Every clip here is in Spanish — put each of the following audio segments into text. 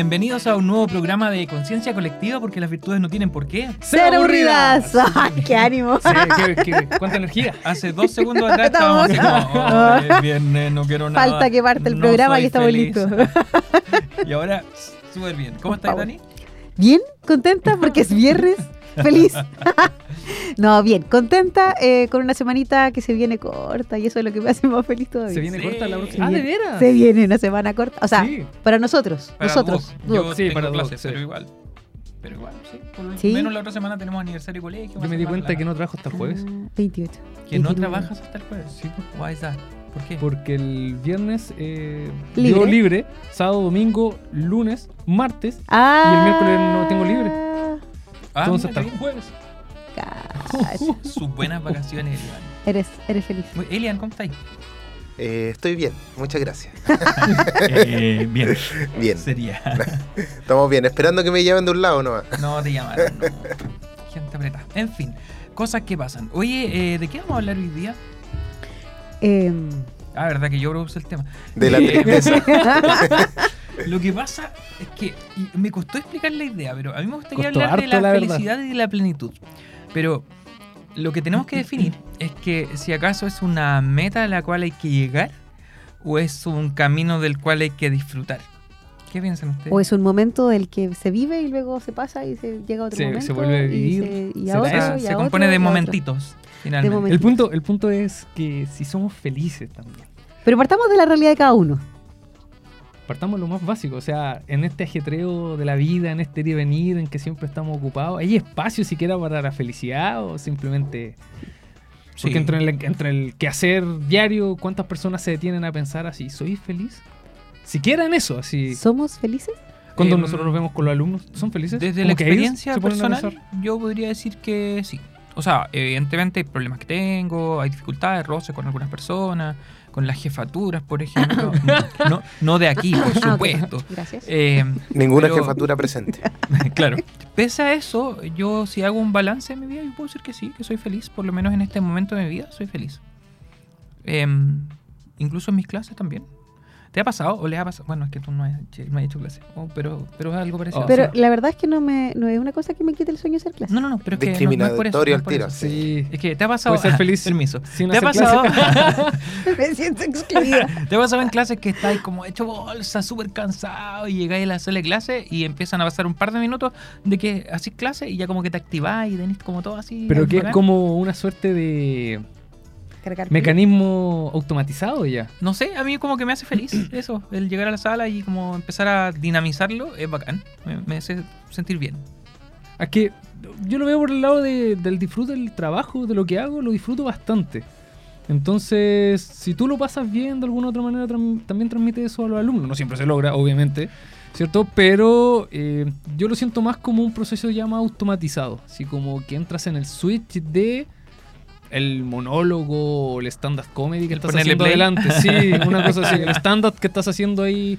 Bienvenidos a un nuevo programa de conciencia colectiva porque las virtudes no tienen por qué. ¡Ser aburridas! ¡Ay, ¡Qué ánimo! Sí, qué- qué- ¿Cuánta energía? Hace dos segundos atrás estábamos "Oh, viernes, no quiero nada. Falta que parte el no programa y estamos feliz". listos. Y ahora, súper bien. ¿Cómo estás. Dani? ¿Bien? ¿Contenta? Porque es viernes. Feliz. No, bien, contenta eh, con una semanita que se viene corta y eso es lo que me hace más feliz todavía. Se viene Sí. corta la próxima. Ah, ¿de veras? Se viene una semana corta. O sea, Sí. para nosotros, Para nosotros. vos. Yo. Sí, tengo para clases, vos, sí. pero igual. Pero igual, sí. Por lo Sí. menos la otra semana tenemos aniversario de colegio. Yo me di cuenta que no trabajo hasta el jueves. Ah, 28. Que no 29. trabajas hasta el jueves. Sí. Why is that? ¿Por qué? Porque el viernes eh, ¿Libre? dio libre, sábado, domingo, lunes, martes. Ah. Y el miércoles no tengo libre. Ah, entonces mira hasta qué el jueves. Sus buenas vacaciones, Elian. Eres, eres feliz. Elian, ¿cómo estáis? Eh, estoy bien, muchas gracias. Eh, bien. Bien, Sería. estamos bien, esperando que me lleven de un lado nomás. No te llamaron, no. Gente apretada. En fin, cosas que pasan. Oye, eh, ¿de qué vamos a hablar hoy día? Em, Ah, verdad que yo propuse el tema. De la Eh, tristeza. Lo que pasa es que me costó explicar la idea, pero a mí me gustaría Costó hablar de la, felicidad y de la plenitud. Pero lo que tenemos que definir es que si acaso es una meta a la cual hay que llegar o es un camino del cual hay que disfrutar. ¿Qué piensan ustedes? o es un momento del que se vive y luego se pasa y se llega a otro Se- se momento. vuelve a y vivir. se- Y, ¿Será a otro, eso? y se a compone otro, de y momentitos, finalmente. momentos. El punto, el punto es que si somos felices también. Pero partamos de la realidad de cada uno. Partamos lo más básico, o sea, en este ajetreo de la vida, en este ir y venir, en que siempre estamos ocupados, ¿hay espacio siquiera para la felicidad o simplemente... Sí. Porque entre el, entre el quehacer diario, ¿cuántas personas se detienen a pensar así, ¿soy feliz? Siquiera en eso, así. ¿Somos felices? Cuando Em, nosotros nos vemos con los alumnos, ¿son felices? Desde la experiencia personal, yo podría decir que sí. O sea, evidentemente hay problemas que tengo, hay dificultades, roces con algunas personas, con las jefaturas, por ejemplo. no, no de aquí, por Ah, supuesto. Gracias. Eh, Ninguna pero- jefatura presente. claro. Pese a eso, yo si hago un balance en mi vida, yo puedo decir que sí, que soy feliz. Por lo menos en este momento de mi vida, soy feliz. Em, incluso en mis clases también. ¿Te ha pasado o le ha pasado? Bueno, es que tú no has, no has hecho clase, oh, pero, pero es algo parecido. Oh, Pero la verdad es que no me no es una cosa que me quite el sueño hacer clase. No, no, no, pero es que no, no es por eso. no tiro. Sí. Es que te ha pasado. Puedes ser feliz Permiso. sin ¿Te ha, pasado, me siento excluida. ¿Te ha pasado en clases que estáis como hecho bolsa, súper cansado y llegáis a la sala de clase y empiezan a pasar un par de minutos de que hacís clase y ya como que te activáis y tenéis como todo así. Pero que es como una suerte de Cargar mecanismo automatizado ya. No sé, a mí como que me hace feliz eso, el llegar a la sala y como empezar a dinamizarlo, es bacán. Me, me hace sentir bien. Es que yo lo veo por el lado de- del disfrute del trabajo, de lo que hago, lo disfruto bastante. Entonces, si tú lo pasas bien de alguna otra manera, tram- también transmite eso a los alumnos. No siempre se logra, obviamente, ¿cierto? Pero eh, yo lo siento más como un proceso ya más automatizado. Así como que entras en el switch de el monólogo o el stand-up comedy que El estás haciendo play. adelante. Sí, una cosa así. El stand-up que estás haciendo ahí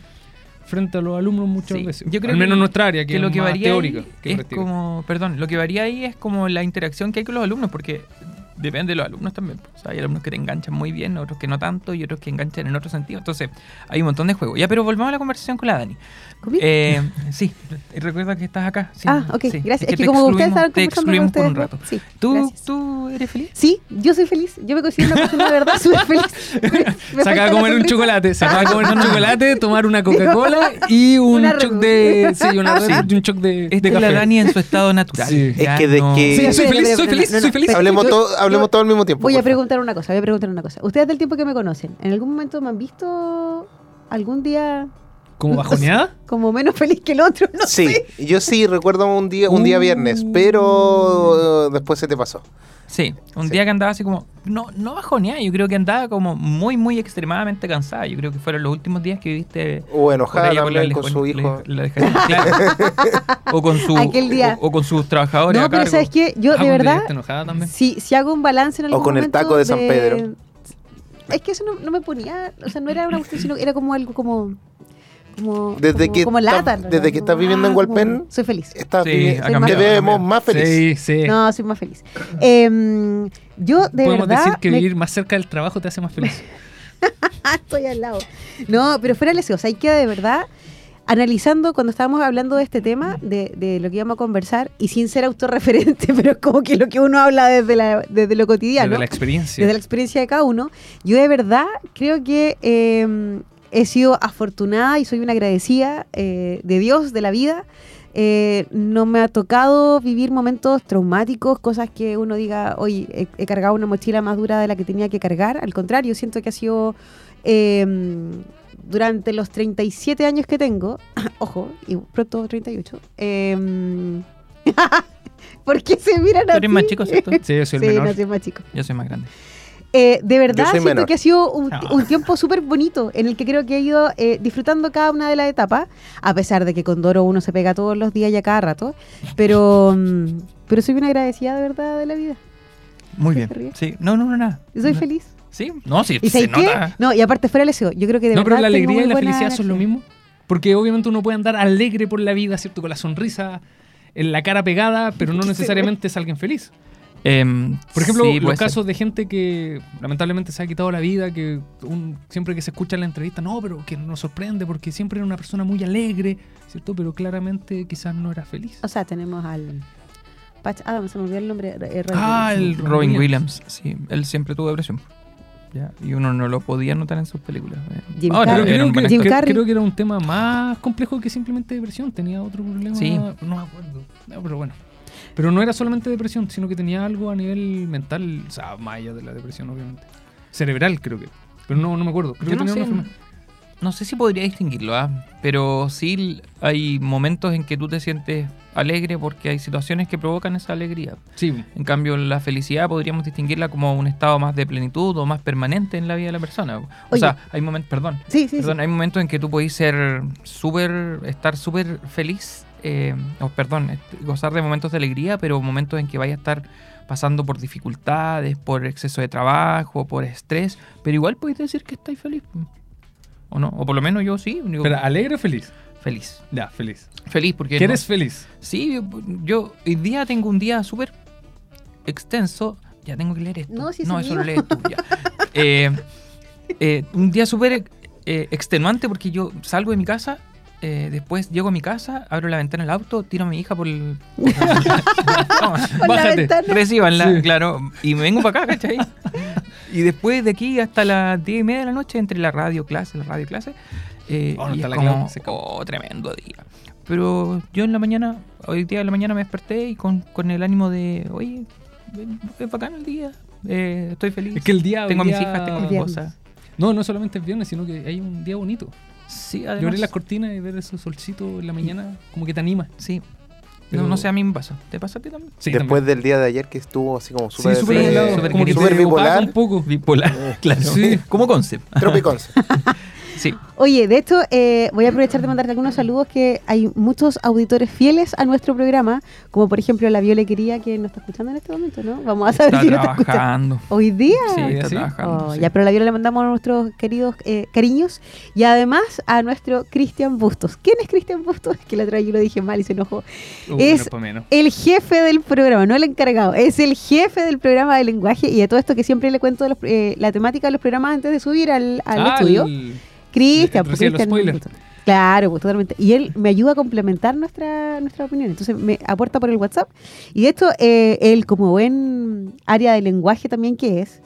frente a los alumnos muchas Sí, veces. yo creo Al menos que- en nuestra área, que, que lo es que más varía teórica que es práctica. como, perdón, lo que varía ahí es como la interacción que hay con los alumnos, porque depende de los alumnos también. pues. O sea, hay alumnos que te enganchan muy bien, otros que no tanto y otros que enganchan en otro sentido. Entonces, hay un montón de juegos. Ya, pero volvamos a la conversación con la Dani. Eh, sí, recuerda que estás acá. sí, ah, ok, sí. gracias. Es que, como ustedes excluimos- estaban te conversando excluimos por un ustedes rato. Sí, ¿Tú, gracias. ¿Tú eres feliz? Sí, yo soy feliz. Yo me considero una persona de verdad súper feliz. Me Se acaba de comer un chocolate, se acaba de comer un chocolate, tomar una Coca-Cola y un choc de. Sí, una un choc de, de es la café. Dani en su estado natural. Sí. Ya Es que de no- que- Sí, soy feliz, soy feliz, soy feliz. Hablemos, todo, hablemos yo- todo al mismo tiempo. Voy a favor. preguntar una cosa, voy a preguntar una cosa. Ustedes del tiempo que me conocen, ¿en algún momento me han visto algún día ¿Como bajoneada? como menos feliz que el otro? No Sí, sé. yo sí recuerdo un día, un día viernes, pero eh, después se te pasó. Sí, un Sí. día que andaba así como, no, no bajoneada, yo creo que andaba como muy, muy extremadamente cansada. Yo creo que fueron los últimos días que viviste O enojada también con su hijo. le- dejaste- claro. o con su Aquel día. O, o con sus trabajadores No, a pero. ¿sabes qué? Yo Ah, de verdad, llegaste enojada también. si, si hago un balance en algún con el taco de San Pedro. Es que eso no, no me ponía, o sea, no era una cuestión, sino que era como algo como... Como, Desde como, que como lata, desde que estás viviendo en ah, Hualpén, Soy feliz. Estás Sí, te vemos más feliz. Sí, sí. No, soy más feliz. Em, yo de Podemos verdad... decir que me- vivir más cerca del trabajo te hace más feliz. Estoy al lado. No, pero fuera de eso, o sea, hay que de verdad analizando cuando estábamos hablando de este tema, de, de lo que íbamos a conversar, y sin ser autorreferente, pero es como que lo que uno habla desde, la, desde lo cotidiano, Desde la experiencia. desde la experiencia de cada uno, yo de verdad creo que eh, he sido afortunada y soy una agradecida eh, de Dios, de la vida. Eh, no me ha tocado vivir momentos traumáticos, cosas que uno diga, oye, he, he cargado una mochila más dura de la que tenía que cargar. Al contrario, siento que ha sido eh, durante los 37 años que tengo, ojo, y pronto 38. Eh, ¿Por qué se miran Tú a eres más chico, ¿cierto? Sí, yo soy el Sí, menor. no soy más chico. Yo soy más grande. Eh, de verdad, siento menor. que ha sido un, un tiempo súper bonito en el que creo que he ido eh, disfrutando cada una de las etapas, a pesar de que con Doro uno se pega todos los días y a cada rato, pero, mm, pero soy una agradecida de verdad de la vida. Muy ¿Qué bien. Sí, no, no, no, nada. Soy No. feliz. Sí, no, sí, ¿Y se nota. No, y aparte fuera del deseo, yo creo que de no, pero verdad la alegría y la felicidad son lo mismo. Porque obviamente uno puede andar alegre por la vida, ¿cierto? Con la sonrisa en la cara pegada, pero no necesariamente es alguien feliz. Em, Por ejemplo, sí, los ser. casos de gente que lamentablemente se ha quitado la vida, que un- siempre que se escucha en la entrevista, no, pero que nos sorprende porque siempre era una persona muy alegre, ¿cierto? Pero claramente quizás no era feliz. O sea, tenemos al Patch Adams, se me olvidó el nombre. eh, Ah, Williams. el Robin Williams, sí, él siempre tuvo depresión. Ya, y uno no lo podía notar en sus películas. eh. Jim Ahora, Carrey. Creo que, buen Jim actor. creo- Carrey. creo que era un tema más complejo que simplemente depresión. Tenía otro problema. Sí. No me acuerdo. No, pero bueno. Pero no era solamente depresión, sino que tenía algo a nivel mental, o sea, más allá de la depresión, obviamente. Cerebral, creo que. Pero no, no me acuerdo. Creo Yo que no tenía sé, una enfermedad. no sé si podría distinguirlo, ¿ah? pero sí hay momentos en que tú te sientes alegre porque hay situaciones que provocan esa alegría. Sí, En cambio, la felicidad podríamos distinguirla como un estado más de plenitud o más permanente en la vida de la persona. O Oye. sea, hay momentos, perdón, Sí, sí, perdón, sí. hay momentos en que tú podés ser súper, estar súper feliz, eh, o perdón, est- gozar de momentos de alegría, pero momentos en que vaya a estar pasando por dificultades, por exceso de trabajo, por estrés, pero igual podéis decir que estáis feliz. ¿O no? O por lo menos yo sí, digo, pero alegre o feliz. feliz. Ya, feliz. Feliz porque... ¿Que no- eres feliz? Sí, yo, yo hoy día tengo un día súper extenso. Ya tengo que leer esto. No, sí, no es eso lo lees tú. ya. Eh, eh, un día súper eh, extenuante porque yo salgo de mi casa. Eh, después llego a mi casa, abro la ventana del auto, tiro a mi hija por el. por- Toma, Por la Bájate. Recíbanla, Sí. claro. Y me vengo para acá, ¿cachai? Y después de aquí hasta las 10 y media de la noche, entre la radio clase, la radio clase, eh, Oh, no y está es la como, oh, tremendo día. Pero yo en la mañana, hoy día en la mañana me desperté y con, con el ánimo de, oye, es bacán el día, eh, estoy feliz. Es que el día. tengo a hoy mis día- hijas, tengo a mi Viernes. esposa. No, no solamente es viernes, sino que hay un día bonito. Sí, Yo además. abrir las cortinas y ver ese solcito en la mañana, como que te anima. Sí. Pero- No, no sé, a mí me pasa. ¿Te pasa a ti también? Sí, Después del día de ayer que estuvo así como Sí, súper Sí, súper como que opaca bipolar. un poco. Bipolar, claro. Sí. Como concept. Tropicons. Sí. Oye, de hecho, eh, voy a aprovechar de mandarte algunos saludos que hay muchos auditores fieles a nuestro programa, como por ejemplo la Viole Quería, que nos está escuchando en este momento, ¿no? Vamos a saber Está si nos está trabajando. Hoy día. Sí, está ¿sí? trabajando. Oh, sí. Ya, pero a la Viola le mandamos nuestros queridos eh, cariños y además a nuestro Cristian Bustos. ¿Quién es Cristian Bustos? Que la otra vez yo lo dije mal y se enojó. Uh, Es- no. El jefe del programa, no el encargado, es el jefe del programa de lenguaje y de todo esto que siempre le cuento de los, eh, la temática de los programas antes de subir al, al Ah, estudio. el- Cristian, Cristian. Claro, pues totalmente. Y él me ayuda a complementar nuestra, nuestra opinión. Entonces me aporta por el WhatsApp. Y de esto, eh, él, como buen área de lenguaje también que es,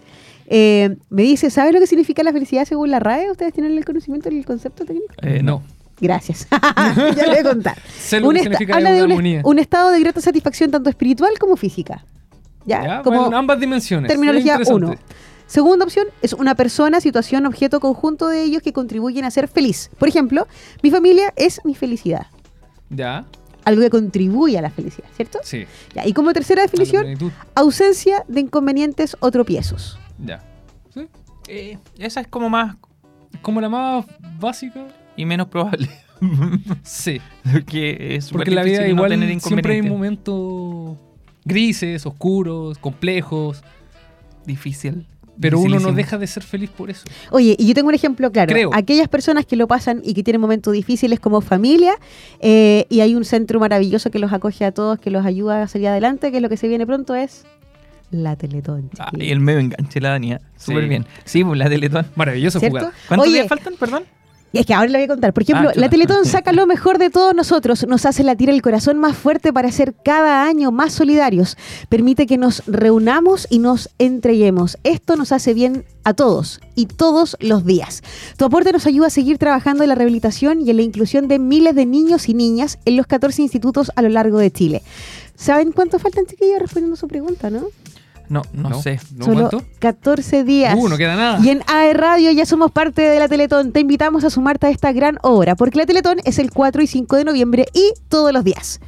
eh, me dice, ¿sabe lo que significa la felicidad según la RAE? ¿Ustedes tienen el conocimiento del concepto técnico? Eh, no. Gracias. ya le voy a contar. Un habla de un, estado de grata satisfacción tanto espiritual como física. Ya, Ya, como bueno, ambas dimensiones. terminología Es interesante. 1. Segunda opción es una persona, situación, objeto, conjunto de ellos que contribuyen a ser feliz. Por ejemplo, mi familia es mi felicidad. Ya, Algo que contribuye a la felicidad, ¿cierto? sí. Ya, y como tercera definición, ausencia de inconvenientes o tropiezos. Ya. Sí. Eh, esa es como más Como la más básica. y menos probable. Sí. Porque es Porque la vida difícil no igual tener siempre hay momentos grises, oscuros, complejos. Difícil. Pero uno no deja de ser feliz por eso. Oye, y yo tengo un ejemplo claro. Creo. Aquellas personas que lo pasan y que tienen momentos difíciles como familia, eh, y hay un centro maravilloso que los acoge a todos, que los ayuda a salir adelante, que es lo que se viene pronto es la Teletón. Ah, y el medio enganche la Dania. Súper Sí. bien. Sí, pues la Teletón. Maravilloso ¿Cierto? jugar. ¿Cuántos Oye, días faltan, perdón? Es que ahora le voy a contar. Por ejemplo, Ah, la Teletón saca lo mejor de todos nosotros, nos hace latir el corazón más fuerte para ser cada año más solidarios. Permite que nos reunamos y nos entreguemos. Esto nos hace bien a todos y todos los días. Tu aporte nos ayuda a seguir trabajando en la rehabilitación y en la inclusión de miles de niños y niñas en los 14 institutos a lo largo de Chile. ¿Saben cuánto faltan, chiquillos, respondiendo su pregunta, no? No, no, sé. ¿No Solo cuánto? 14 días. Uh, no queda nada. Y en AE Radio ya somos parte de la Teletón. Te invitamos a sumarte a esta gran obra, porque la Teletón es el 4 y 5 de noviembre y todos los días.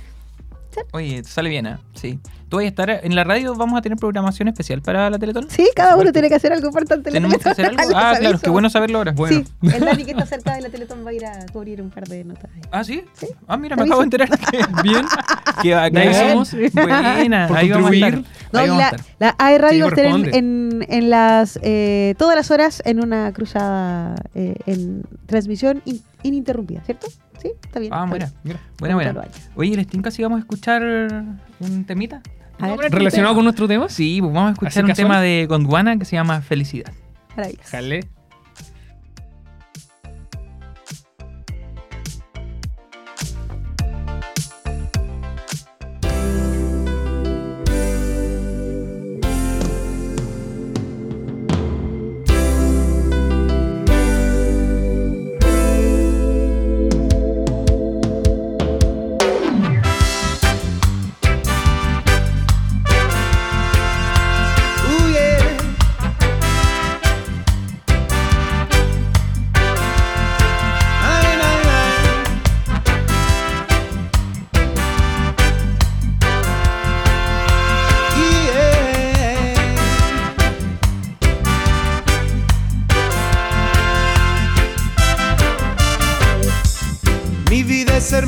Oye, sale bien, ¿eh? Sí. Tú vas a estar en la radio, vamos a tener programación especial para la Teletón. Sí, cada uno tiene que hacer algo importante en la ¿Tenemos que hacer algo? Ah, claro, aviso. qué bueno saberlo ahora. Bueno. Sí, el Dani que está cerca de la Teletón va a ir a cubrir un par de notas. ahí. Ah, ¿sí? Sí. Ah, mira, me acabo de enterar. que- Bien. Que bacán. somos. Buena. Por ahí vamos a estar. No, Ahí y vamos a la, estar. la AE Radio Sí, va a estar en, en, en las eh, todas las horas en una cruzada eh, en transmisión in- ininterrumpida, ¿cierto? Sí, está bien. Ah, está buena. bien. Buena, buena. Oye, ¿les tinca si vamos a escuchar un temita? A ver, ¿Relacionado con nuestro tema? Sí, pues vamos a escuchar ¿Así un casual? tema de Gondwana que se llama Felicidad. maravilloso. Jale.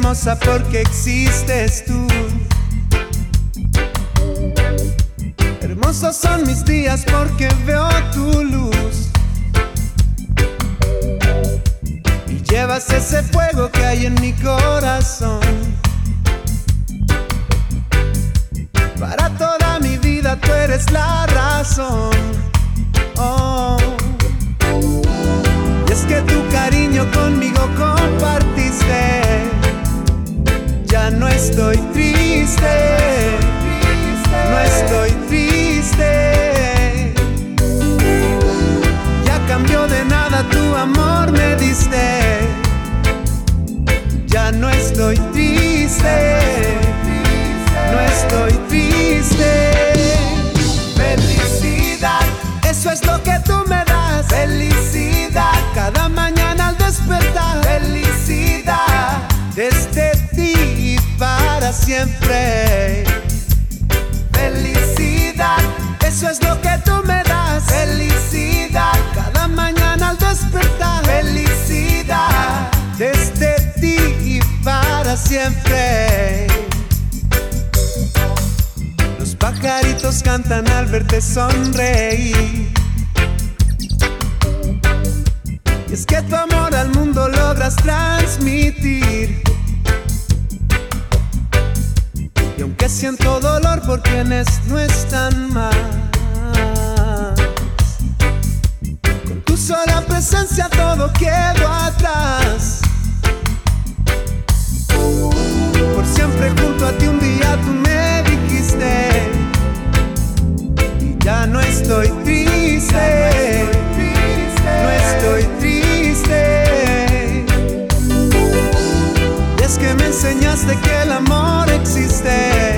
Hermosa porque existes tú. Hermosos son mis días porque veo tu luz. Y llevas ese fuego que hay en mi corazón. Para toda mi vida tú eres la razón. Oh. Y es que tu cariño conmigo compartiste. Ya no estoy triste. No estoy triste. Ya cambió de nada tu amor me diste. Ya no estoy triste. No estoy triste. Felicidad, eso es lo que Los pajaritos cantan al verte sonreír. Y es que tu amor al mundo logras transmitir. Y aunque siento dolor por quienes no están más, con tu sola presencia todo quedó atrás. Por siempre junto a ti un día tú me dijiste y ya no estoy triste, no estoy triste. Y es que me enseñaste que el amor existe.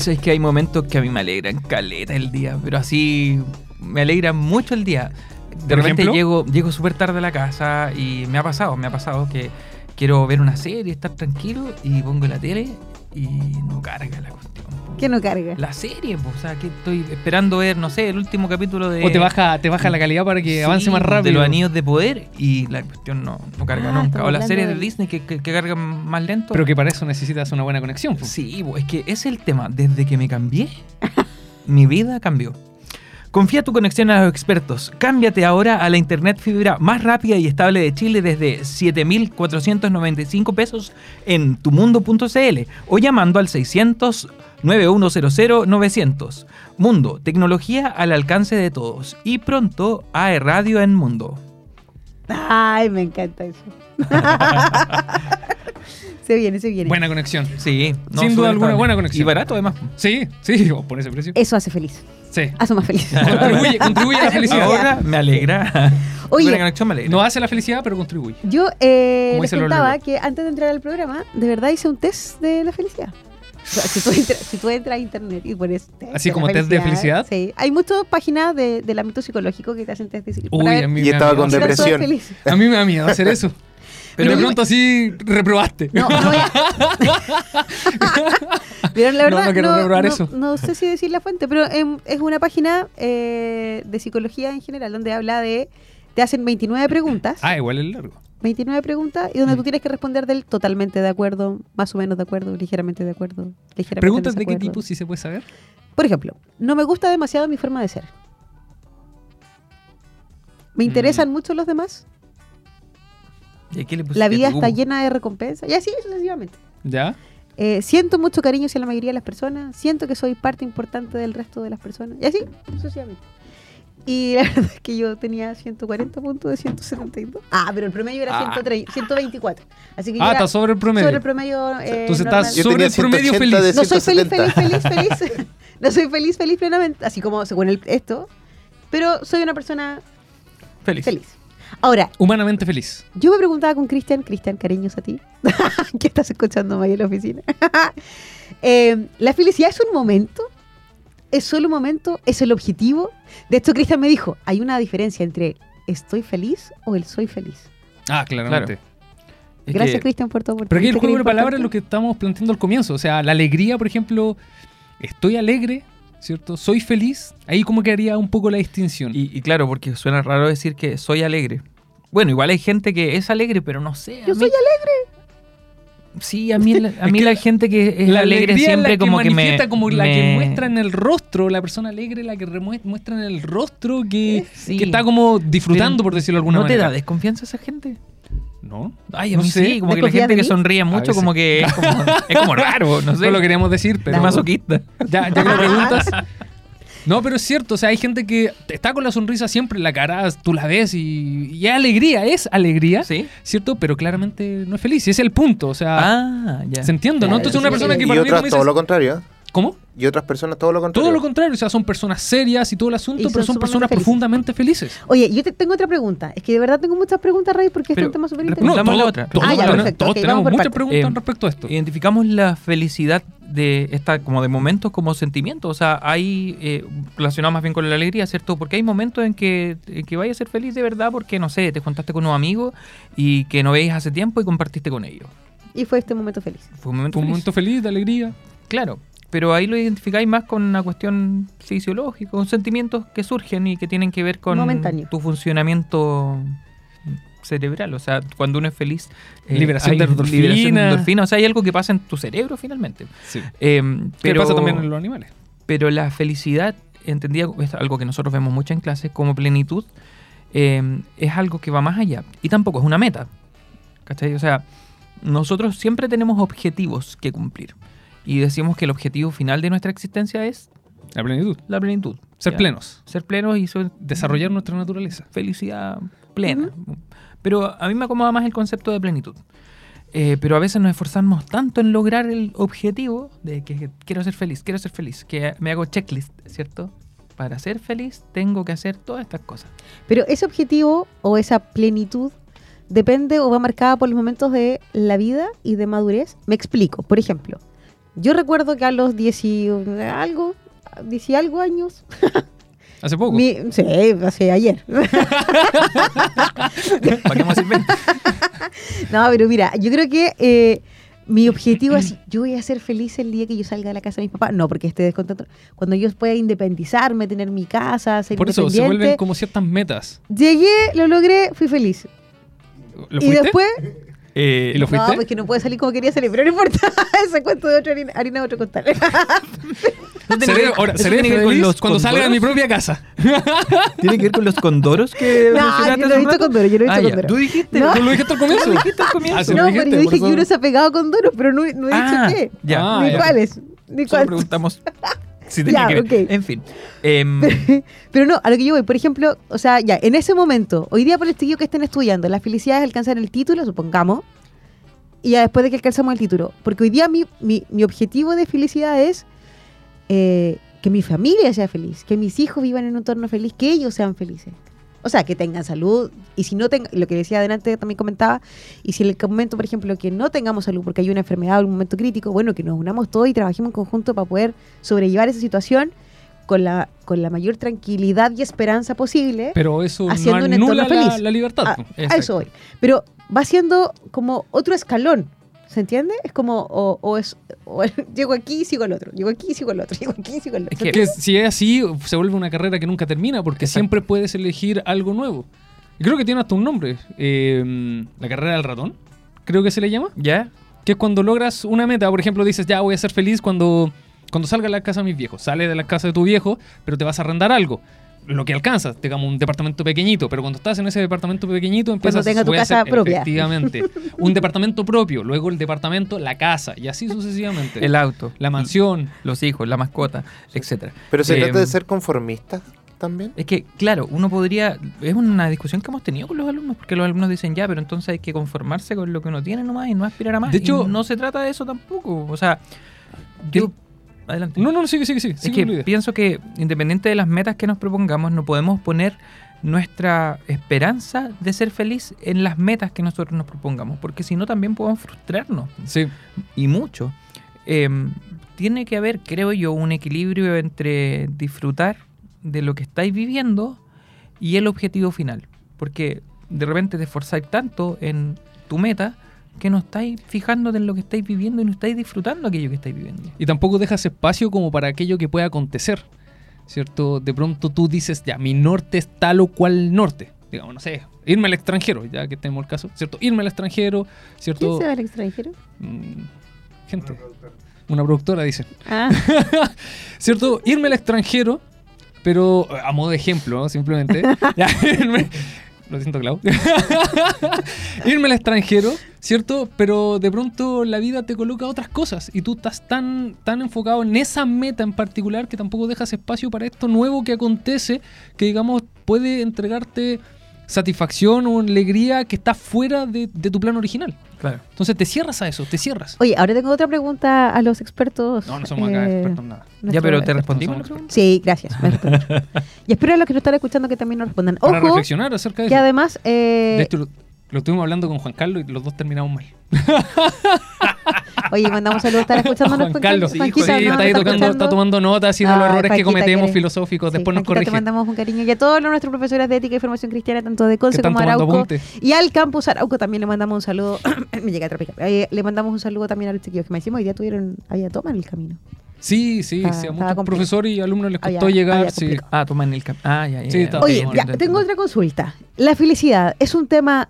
Hoy sabéis que hay momentos que a mí me alegran caleta el día, pero así me alegra mucho el día. De ¿Por repente ejemplo? llego, llego súper tarde a la casa y me ha pasado, me ha pasado que quiero ver una serie, estar tranquilo y pongo la tele y no carga la cuestión. ¿Qué no carga? La serie, po, o sea, que estoy esperando ver, no sé, el último capítulo de... O te baja, te baja la calidad para que Sí, avance más rápido. De los anillos de poder y la cuestión no, no carga Ah, nunca. O las series de de- Disney que, que- que cargan más lento. Pero que para eso necesitas una buena conexión. po. Sí, es que ese es el tema. Desde que me cambié, mi vida cambió. Confía tu conexión a los expertos. Cámbiate ahora a la internet fibra más rápida y estable de Chile desde 7.495 pesos en tumundo.cl o llamando al 600 9100 900. Mundo, tecnología al alcance de todos. Y pronto a Radio en Mundo. Ay, me encanta eso. se viene, se viene. Buena conexión. Sí, Sin duda alguna, buena conexión. Y barato además. Sí, sí, por ese precio. Eso hace feliz. Sí. Hace más feliz. Contribuye, contribuye a la felicidad. Ahora me alegra. Oye, Buena conexión me alegra. No hace la felicidad, pero contribuye. Yo eh, les contaba que antes de entrar al programa, de verdad hice un test de la felicidad. O sea, si, tú entras, si tú entras a internet y pones test ¿Así de como test de felicidad? Sí. Hay muchas páginas de- del ámbito psicológico que te hacen test de Uy, para ver a mí Y me da estaba miedo con depresión. A mí me da miedo hacer eso. Pero de pronto así reprobaste. No, no voy a- Pero la verdad, no quiero reprobar eso. no sé si decir la fuente, pero em, es una página eh, de psicología en general donde habla de. Te hacen 29 preguntas. Ah, igual es largo. 29 preguntas y donde Mm. tú tienes que responder del totalmente de acuerdo, más o menos de acuerdo, ligeramente de acuerdo, ligeramente ¿Preguntas de qué tipo, si se puede saber? Por ejemplo, no me gusta demasiado mi forma de ser. ¿Me interesan Mm. mucho los demás? ¿Y aquí le pusiste La vida está llena de recompensas. Y así sucesivamente. ¿Ya? Eh, siento mucho cariño hacia la mayoría de las personas. Siento que soy parte importante del resto de las personas. Y así sucesivamente. Y la verdad es que yo tenía 140 puntos de 172. Ah, pero el promedio era Ah. 130 124. Así que Ah, está sobre el promedio. sobre el promedio. eh, Entonces estás sobre el promedio 180 feliz. de No soy feliz, feliz, 170. feliz, feliz. No soy feliz, feliz plenamente, así como según el, esto. Pero soy una persona Feliz. feliz. Ahora, Humanamente feliz. yo me preguntaba con Cristian, Cristian, cariños a ti, que estás escuchando ahí en la oficina. Eh, ¿La felicidad es un momento? ¿Es solo un momento? ¿Es el objetivo? De hecho, Cristian me dijo, hay una diferencia entre estoy feliz o el soy feliz. Ah, claramente. Es Gracias, que- Cristian, por todo. Pero aquí el juego de palabras es lo que estamos planteando al comienzo. O sea, la alegría, por ejemplo, estoy alegre, ¿cierto? Soy feliz. Ahí como que haría un poco la distinción. Y, y claro, porque suena raro decir que soy alegre. Bueno, igual hay gente que es alegre, pero no sé. Yo mí- soy alegre. Sí, a mí, la- a mí que la gente que es la alegre siempre la que como que me... manifiesta como la que muestra en el rostro, la persona alegre la que muestra en el rostro que, Sí. que está como disfrutando, Pero por decirlo de alguna ¿No te manera. da desconfianza esa gente? ¿No? Ay, a No mí sé. sí, como que la ¿Desconfías gente que sonríe mucho como que es como, es como raro, no sé. No lo queríamos decir, pero Es masoquista. ya, ya que lo preguntas. No, pero es cierto, o sea, hay gente que está con la sonrisa siempre en la cara, tú la ves y, y es alegría, es alegría, ¿Sí? ¿cierto? Pero claramente no es feliz, y ese es el punto, o sea, Ah, ya. se entiende, ¿no? Entonces una persona que Y para mí otras todo dices, lo contrario. ¿Cómo? Y otras personas todo lo contrario. Todo lo contrario, o sea, son personas serias y todo el asunto, pero son son personas felices. profundamente felices. Oye, yo te tengo otra pregunta. Es que de verdad tengo muchas preguntas, Rey, porque este es un tema súper interesante. Respondamos la todo- otra. todos Ah, ya, tenemos- perfecto, todos ok, tenemos muchas preguntas Eh, respecto a esto. Identificamos la felicidad de esta, como de momentos como sentimientos. O sea, hay eh, relacionado más bien con la alegría, ¿cierto? Porque hay momentos en que, en que vayas a ser feliz de verdad porque, no sé, te juntaste con unos amigos y que no veis hace tiempo y compartiste con ellos. Y fue este momento feliz. Fue un momento Fue un feliz. momento feliz, de alegría. Claro, pero ahí lo identificáis más con una cuestión fisiológica, con sentimientos que surgen y que tienen que ver con Momentáneo. tu funcionamiento cerebral. O sea, cuando uno es feliz, eh, Liberación hay de endorfina. liberación de endorfina. O sea, hay algo que pasa en tu cerebro finalmente. Sí. Eh, ¿Qué pero, pasa también en los animales? pero la felicidad, entendida, es algo que nosotros vemos mucho en clases, como plenitud, eh, es algo que va más allá. Y tampoco es una meta. ¿Cachai? O sea, nosotros siempre tenemos objetivos que cumplir. Y decimos que el objetivo final de nuestra existencia es La plenitud. la plenitud. Ser ¿ya? plenos. Ser plenos y ser- Desarrollar nuestra naturaleza. felicidad plena. Pero a mí me acomoda más el concepto de plenitud. Eh, pero a veces nos esforzamos tanto en lograr el objetivo de que quiero ser feliz, quiero ser feliz, que me hago checklist, ¿cierto? Para ser feliz tengo que hacer todas estas cosas. Pero ese objetivo o esa plenitud depende o va marcada por los momentos de la vida y de madurez. Me explico. Por ejemplo, yo recuerdo que a los 10 y algo, 10 y algo años, Hace poco. mi- sí, hace ayer. ¿Para qué servir? No, pero mira, yo creo que eh, mi objetivo es, yo voy a ser feliz el día que yo salga de la casa de mis papás. No, porque esté descontento. Cuando yo pueda independizarme, tener mi casa, ser Por eso se vuelven como ciertas metas. Llegué, lo logré, fui feliz. ¿Lo y después, Eh, ¿Y lo no, fuiste? pues que no puede salir como quería salir, pero no importa. Ese cuento de otro harina, harina de otro costal. ¿no Seré, ahora, seré tiene que ver con los cuando salga de mi condoros? propia casa. ¿Tiene que ver con los condoros que No, yo lo he visto rato? con Doro, yo lo he visto Ah, con ya. Doro. ¿Tú dijiste? No. ¿Tú lo dijiste al comienzo? Lo dijiste al comienzo. Ah, sí, no, lo pero dijiste, yo dije que uno se ha pegado con Doro, pero no, no he dicho Ah, qué. ya. Ah, ni ya. cuáles. Ni Solo cuáles. preguntamos si tenía Ya, que ver. ok. En fin. Em, Pero no, a lo que yo voy, por ejemplo, o sea, ya, en ese momento, hoy día por el estudio que estén estudiando, la felicidad es alcanzar el título, supongamos, y ya después de que alcanzamos el título. Porque hoy día mi, mi, mi objetivo de felicidad es eh, que mi familia sea feliz, que mis hijos vivan en un entorno feliz, que ellos sean felices. O sea, que tengan salud, y si no tengan, lo que decía adelante también comentaba, y si en el momento, por ejemplo, que no tengamos salud porque hay una enfermedad o un momento crítico, bueno, que nos unamos todos y trabajemos en conjunto para poder sobrellevar esa situación con la, con la mayor tranquilidad y esperanza posible. Pero eso Haciendo no un entorno la, feliz. la libertad. a, po. a eso voy. Pero va siendo como otro escalón. ¿Se entiende? Es como, o, o es, o llego aquí y sigo al otro, llego aquí y sigo al otro, llego aquí y sigo al otro. Es que- si es así, se vuelve una carrera que nunca termina porque Exacto. siempre puedes elegir algo nuevo. Y creo que tiene hasta un nombre. eh, la carrera del ratón, creo que se le llama. ¿Ya? Que es cuando logras una meta. Por ejemplo, dices, ya voy a ser feliz cuando, cuando salga de la casa de mis viejos. Sale de la casa de tu viejo, pero te vas a arrendar algo. Lo que alcanzas, digamos, un departamento pequeñito. Pero cuando estás en ese departamento pequeñito, empiezas tenga tu voy a casa hacer- propia. Efectivamente. un departamento propio, luego el departamento, la casa, y así sucesivamente. El auto. la mansión. Los hijos, la mascota, etcétera. Pero se Em, trata de ser conformistas también. Es que, claro, uno podría. Es una discusión que hemos tenido con los alumnos, porque los alumnos dicen ya, pero entonces hay que conformarse con lo que uno tiene nomás y no aspirar a más. De hecho- Y no se trata de eso tampoco. O sea, yo. Adelante. No, no, sigue, sigue, sigue. es sigue que pienso que, independiente de las metas que nos propongamos, no podemos poner nuestra esperanza de ser feliz en las metas que nosotros nos propongamos, porque si no también podemos frustrarnos Sí. y mucho. Em, tiene que haber, creo yo, un equilibrio entre disfrutar de lo que estáis viviendo y el objetivo final. Porque de repente te esforzáis tanto en tu meta que no estáis fijándote en lo que estáis viviendo y no estáis disfrutando aquello que estáis viviendo. Y tampoco dejas espacio como para aquello que pueda acontecer. ¿Cierto? De pronto tú dices, ya, mi norte es tal o cual norte. digamos, no sé, irme al extranjero, ya que tenemos el caso, ¿cierto? Irme al extranjero, ¿Quién ¿cierto? se va al extranjero? Mm, gente, una productora, dicen. Ah, ¿Cierto? Irme al extranjero, pero a modo de ejemplo, ¿no? simplemente. Ya, irme- lo siento, Clau. irme al extranjero, ¿cierto? Pero de pronto la vida te coloca otras cosas y tú estás tan, tan enfocado en esa meta en particular que tampoco dejas espacio para esto nuevo que acontece, que digamos puede entregarte satisfacción o alegría que está fuera de, de tu plan original. Claro. Entonces te cierras a eso, te cierras. Oye, ahora tengo otra pregunta a los expertos. No, no somos acá eh, expertos en nada. Ya, pero te respondimos. No? Sí, gracias. y espero a los que nos están escuchando que también nos respondan. Para Ojo, reflexionar acerca de que eso. además... eh, De hecho, lo, lo estuvimos hablando con Juan Carlos y los dos terminamos mal. Oye, mandamos saludos. ¿Están escuchando Juan Carlos, sí, Juanquita, sí, ¿no? está ahí ¿Está tocando, está tomando notas, haciendo los Ay, errores que cometemos filosóficos, Sí, después nos corrige. Te mandamos un cariño y a todos los nuestros profesores de ética y formación cristiana, tanto de Conce como Arauco. Y al campus Arauco también le mandamos un saludo. Me llega a tropicar. Eh, le mandamos un saludo también a los chiquillos que me decimos hoy día tuvieron, había toma en el camino. Sí, sí, sí, a muchos complicado. profesores y alumnos les costó Había- llegar. había sí. Ah, toman el cam- Ah, ya, ya. Sí, ya. Oye, ya, tengo otra consulta. La felicidad, ¿es un tema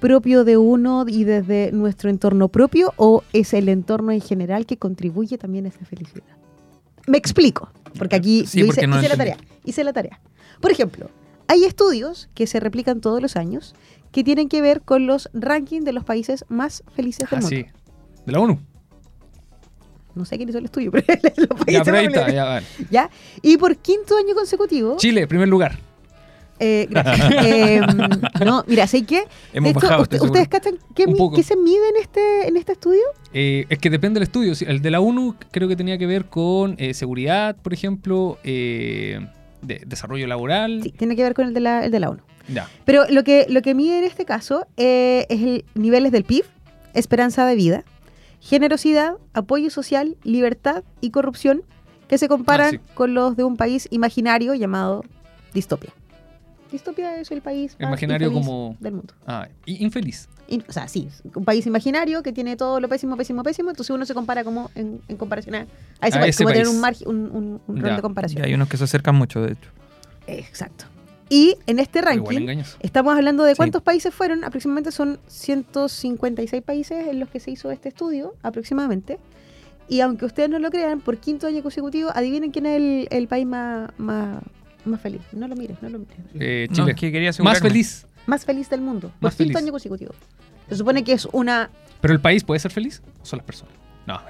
propio de uno y desde nuestro entorno propio o es el entorno en general que contribuye también a esa felicidad? Me explico, porque aquí Sí, yo porque hice, no hice la tarea. Hice la tarea. Por ejemplo, hay estudios que se replican todos los años que tienen que ver con los rankings de los países más felices del Ah, mundo. sí. De la ONU. No sé quién hizo el estudio, pero los países Ya, pero ahí más está, felices. ya, vale. ¿Ya? Y por quinto año consecutivo, Chile, primer lugar. Eh, gracias. Eh, no, mira, sé que. Hemos de hecho, bajado, usted- estoy ¿ustedes cachan qué, se mide en este, en este estudio? Eh, es que depende del estudio. El de la ONU creo que tenía que ver con eh, seguridad, por ejemplo, eh, de- desarrollo laboral. Sí, tiene que ver con el de la, el de la ONU. Ya. Pero lo que, lo que mide en este caso eh, es el niveles del PIB, esperanza de vida, generosidad, apoyo social, libertad y corrupción, que se comparan Ah, sí. con los de un país imaginario llamado distopia. Distopia es el país más Imaginario infeliz como- del mundo. Ah, infeliz. In- o sea, sí, un país imaginario que tiene todo lo pésimo, pésimo, pésimo, entonces uno se compara como en, en comparación a, a ese A país, ese como tener un, margen, un, un, un rol de comparación. Y hay unos que se acercan mucho, de hecho. Exacto. Y en este ranking estamos hablando de Sí. cuántos países fueron, aproximadamente son 156 países en los que se hizo este estudio, aproximadamente. Y aunque ustedes no lo crean, por quinto año consecutivo, adivinen quién es el, el país más, más, más feliz. No lo mires, no lo mires. Eh, No, Chile. es que quería Más feliz. Más feliz del mundo. Por Más quinto feliz. año consecutivo. Se supone que es una ¿Pero el país puede ser feliz? ¿O son las personas? No.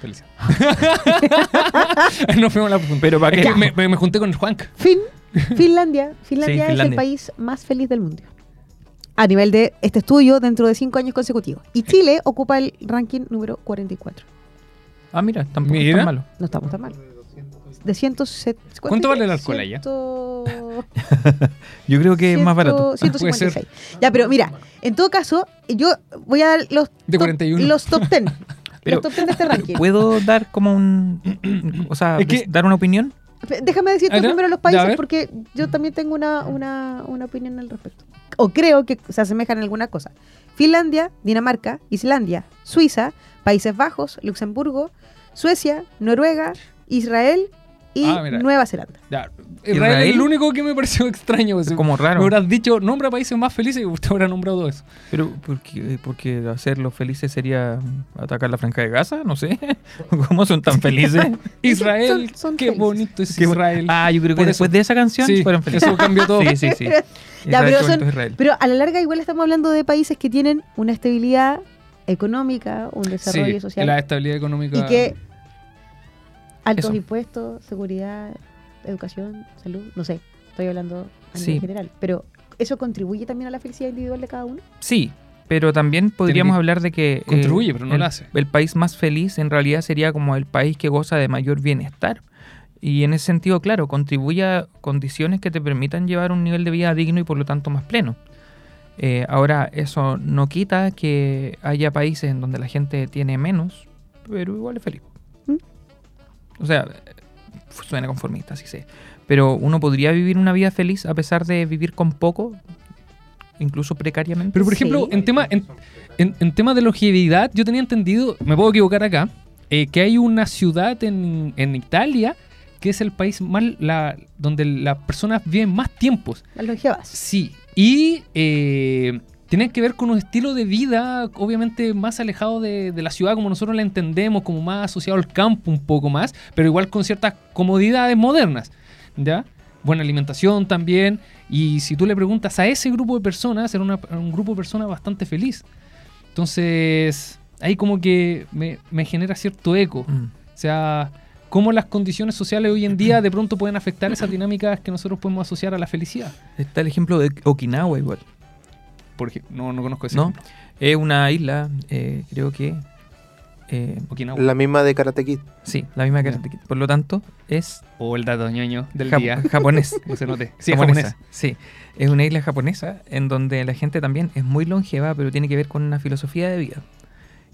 Felicidad. no fuimos la pregunta. Pero ¿para Es qué? que me, me- me junté con el Juanca. Fin, Finlandia. Finlandia es el país más feliz del mundo. A nivel de este estudio dentro de cinco años consecutivos. Y Chile ocupa el ranking número 44. Ah, mira, tampoco es Mira. tan malo. No estamos tan mal. De 107. ¿Cuánto vale el alcohol allá? Yo creo que es más barato. 156. Ya, pero mira, en todo caso, yo voy a dar los, De top, 41. los top 10. Pero- los top 10 de este ranking. ¿Puedo dar como un. O sea, Es que- dar una opinión? Déjame decirte ¿ya? primero los países porque yo también tengo una, una, una opinión al respecto. O creo que se asemejan en alguna cosa. Finlandia, Dinamarca, Islandia, Suiza, Países Bajos, Luxemburgo, Suecia, Noruega, Israel y Ah. Nueva Zelanda. Ya. Israel, Israel. es el único que me pareció extraño. Es Si como Me raro. hubieras dicho, nombra países más felices y usted hubiera nombrado todo eso. Pero, porque, porque hacerlos felices sería atacar la franja de Gaza, no sé. ¿Cómo son tan felices? Israel, son- son qué felices. bonito es Israel. Ah, yo creo que Por después eso. de esa canción Sí, fueron felices. eso cambió todo. Sí, sí, sí. Ya, pero son-. Pero a la larga igual estamos hablando de países que tienen una estabilidad económica, un desarrollo Sí, social la estabilidad económica. y que altos Eso. impuestos, seguridad, educación, salud, no sé, estoy hablando a Sí. nivel general, pero eso contribuye también a la felicidad individual de cada uno. Sí, pero también podríamos hablar de que... eh, contribuye, pero no el, lo hace. El país más feliz en realidad sería como el país que goza de mayor bienestar. Y en ese sentido, claro, contribuye a condiciones que te permitan llevar un nivel de vida digno y por lo tanto más pleno. Eh, ahora, eso no quita que haya países en donde la gente tiene menos, pero igual es feliz. O sea, suena conformista, sí sé. Pero uno podría vivir una vida feliz a pesar de vivir con poco, incluso precariamente. Pero por Sí. ejemplo, en tema, en, en- en tema de longevidad, yo tenía entendido, me puedo equivocar acá, eh, que hay una ciudad en, en Italia que es el país más la, donde las personas viven más tiempos. Las longevas. Sí, y eh, tienen que ver con un estilo de vida obviamente más alejado de, de la ciudad como nosotros la entendemos, como más asociado al campo un poco más, pero igual con ciertas comodidades modernas, ¿ya? Buena alimentación también, y si tú le preguntas a ese grupo de personas, era una- un grupo de personas bastante feliz. Entonces, ahí como que me, me genera cierto eco. Mm. O sea, cómo las condiciones sociales hoy en día de pronto pueden afectar esas dinámicas que nosotros podemos asociar a la felicidad. Está el ejemplo de Okinawa igual. Porque no, no conozco ese ¿No? ejemplo. Es una isla, eh, creo que... eh, Okinawa. La misma de Karate Kid. sí, la misma Ya. Karate Kid. Por lo tanto, es O el dato ñoño del jap- día. japonés. No se note. Sí, japonesa. Sí, es una isla japonesa en donde la gente también es muy longeva, pero tiene que ver con una filosofía de vida.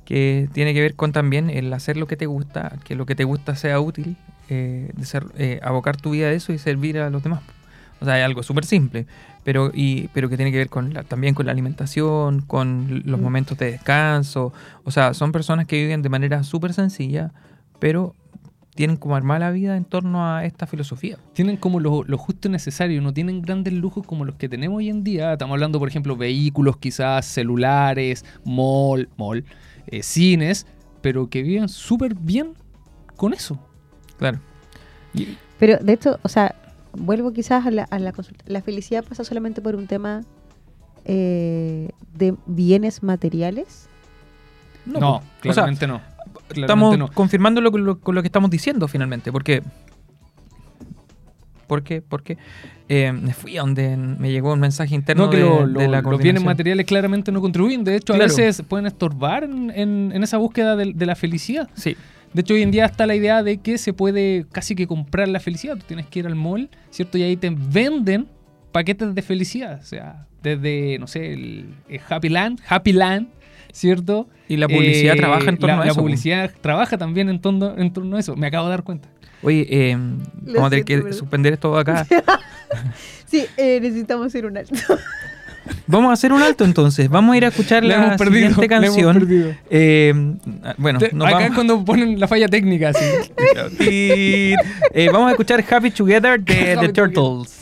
Que tiene que ver con también el hacer lo que te gusta, que lo que te gusta sea útil, eh, de ser- eh, abocar tu vida a eso y servir a los demás. O sea, es algo súper simple, pero, y, pero que tiene que ver con la- también con la alimentación, con los Mm. momentos de descanso. O sea, son personas que viven de manera súper sencilla, pero tienen como armar la vida en torno a esta filosofía. Tienen como lo, lo justo y necesario, no tienen grandes lujos como los que tenemos hoy en día. Estamos hablando, por ejemplo, vehículos, quizás celulares, mall, mall, eh, cines, pero que viven súper bien con eso. Claro. Pero de hecho, o sea, vuelvo quizás a la, a la consulta. ¿La felicidad pasa solamente por un tema eh, de bienes materiales? No, o sea, claramente no. Claramente estamos no. confirmando lo, con lo que estamos diciendo finalmente, porque... ¿Por qué? Porque eh, me fui a donde me llegó un mensaje interno No, que de, lo- de la los bienes materiales claramente no contribuyen. De hecho, a veces pueden estorbar en, en- en esa búsqueda de, de la felicidad. Sí, De hecho, hoy en día está la idea de que se puede casi que comprar la felicidad. Tú tienes que ir al mall, ¿cierto? Y ahí te venden paquetes de felicidad. O sea, desde, no sé, el, el Happy Land, Happy Land, ¿cierto? y la publicidad Eh, trabaja en torno la, a la eso. publicidad trabaja también en torno, en torno a eso. Me acabo de dar cuenta. Oye, eh, vamos a tener que suspender esto acá. Sí, eh, necesitamos hacer un alto. Vamos a hacer un alto entonces. Vamos a ir a escuchar Le la hemos perdido. siguiente le hemos canción. perdido. Eh, bueno, Te- nos acá vamos. es cuando ponen la falla técnica, así. Y, eh, vamos a escuchar Happy Together de The Together. Turtles.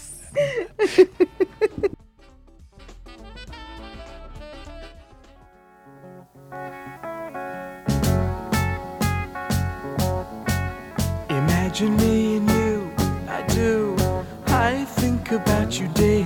Imagine me and you, I do. I think about you night.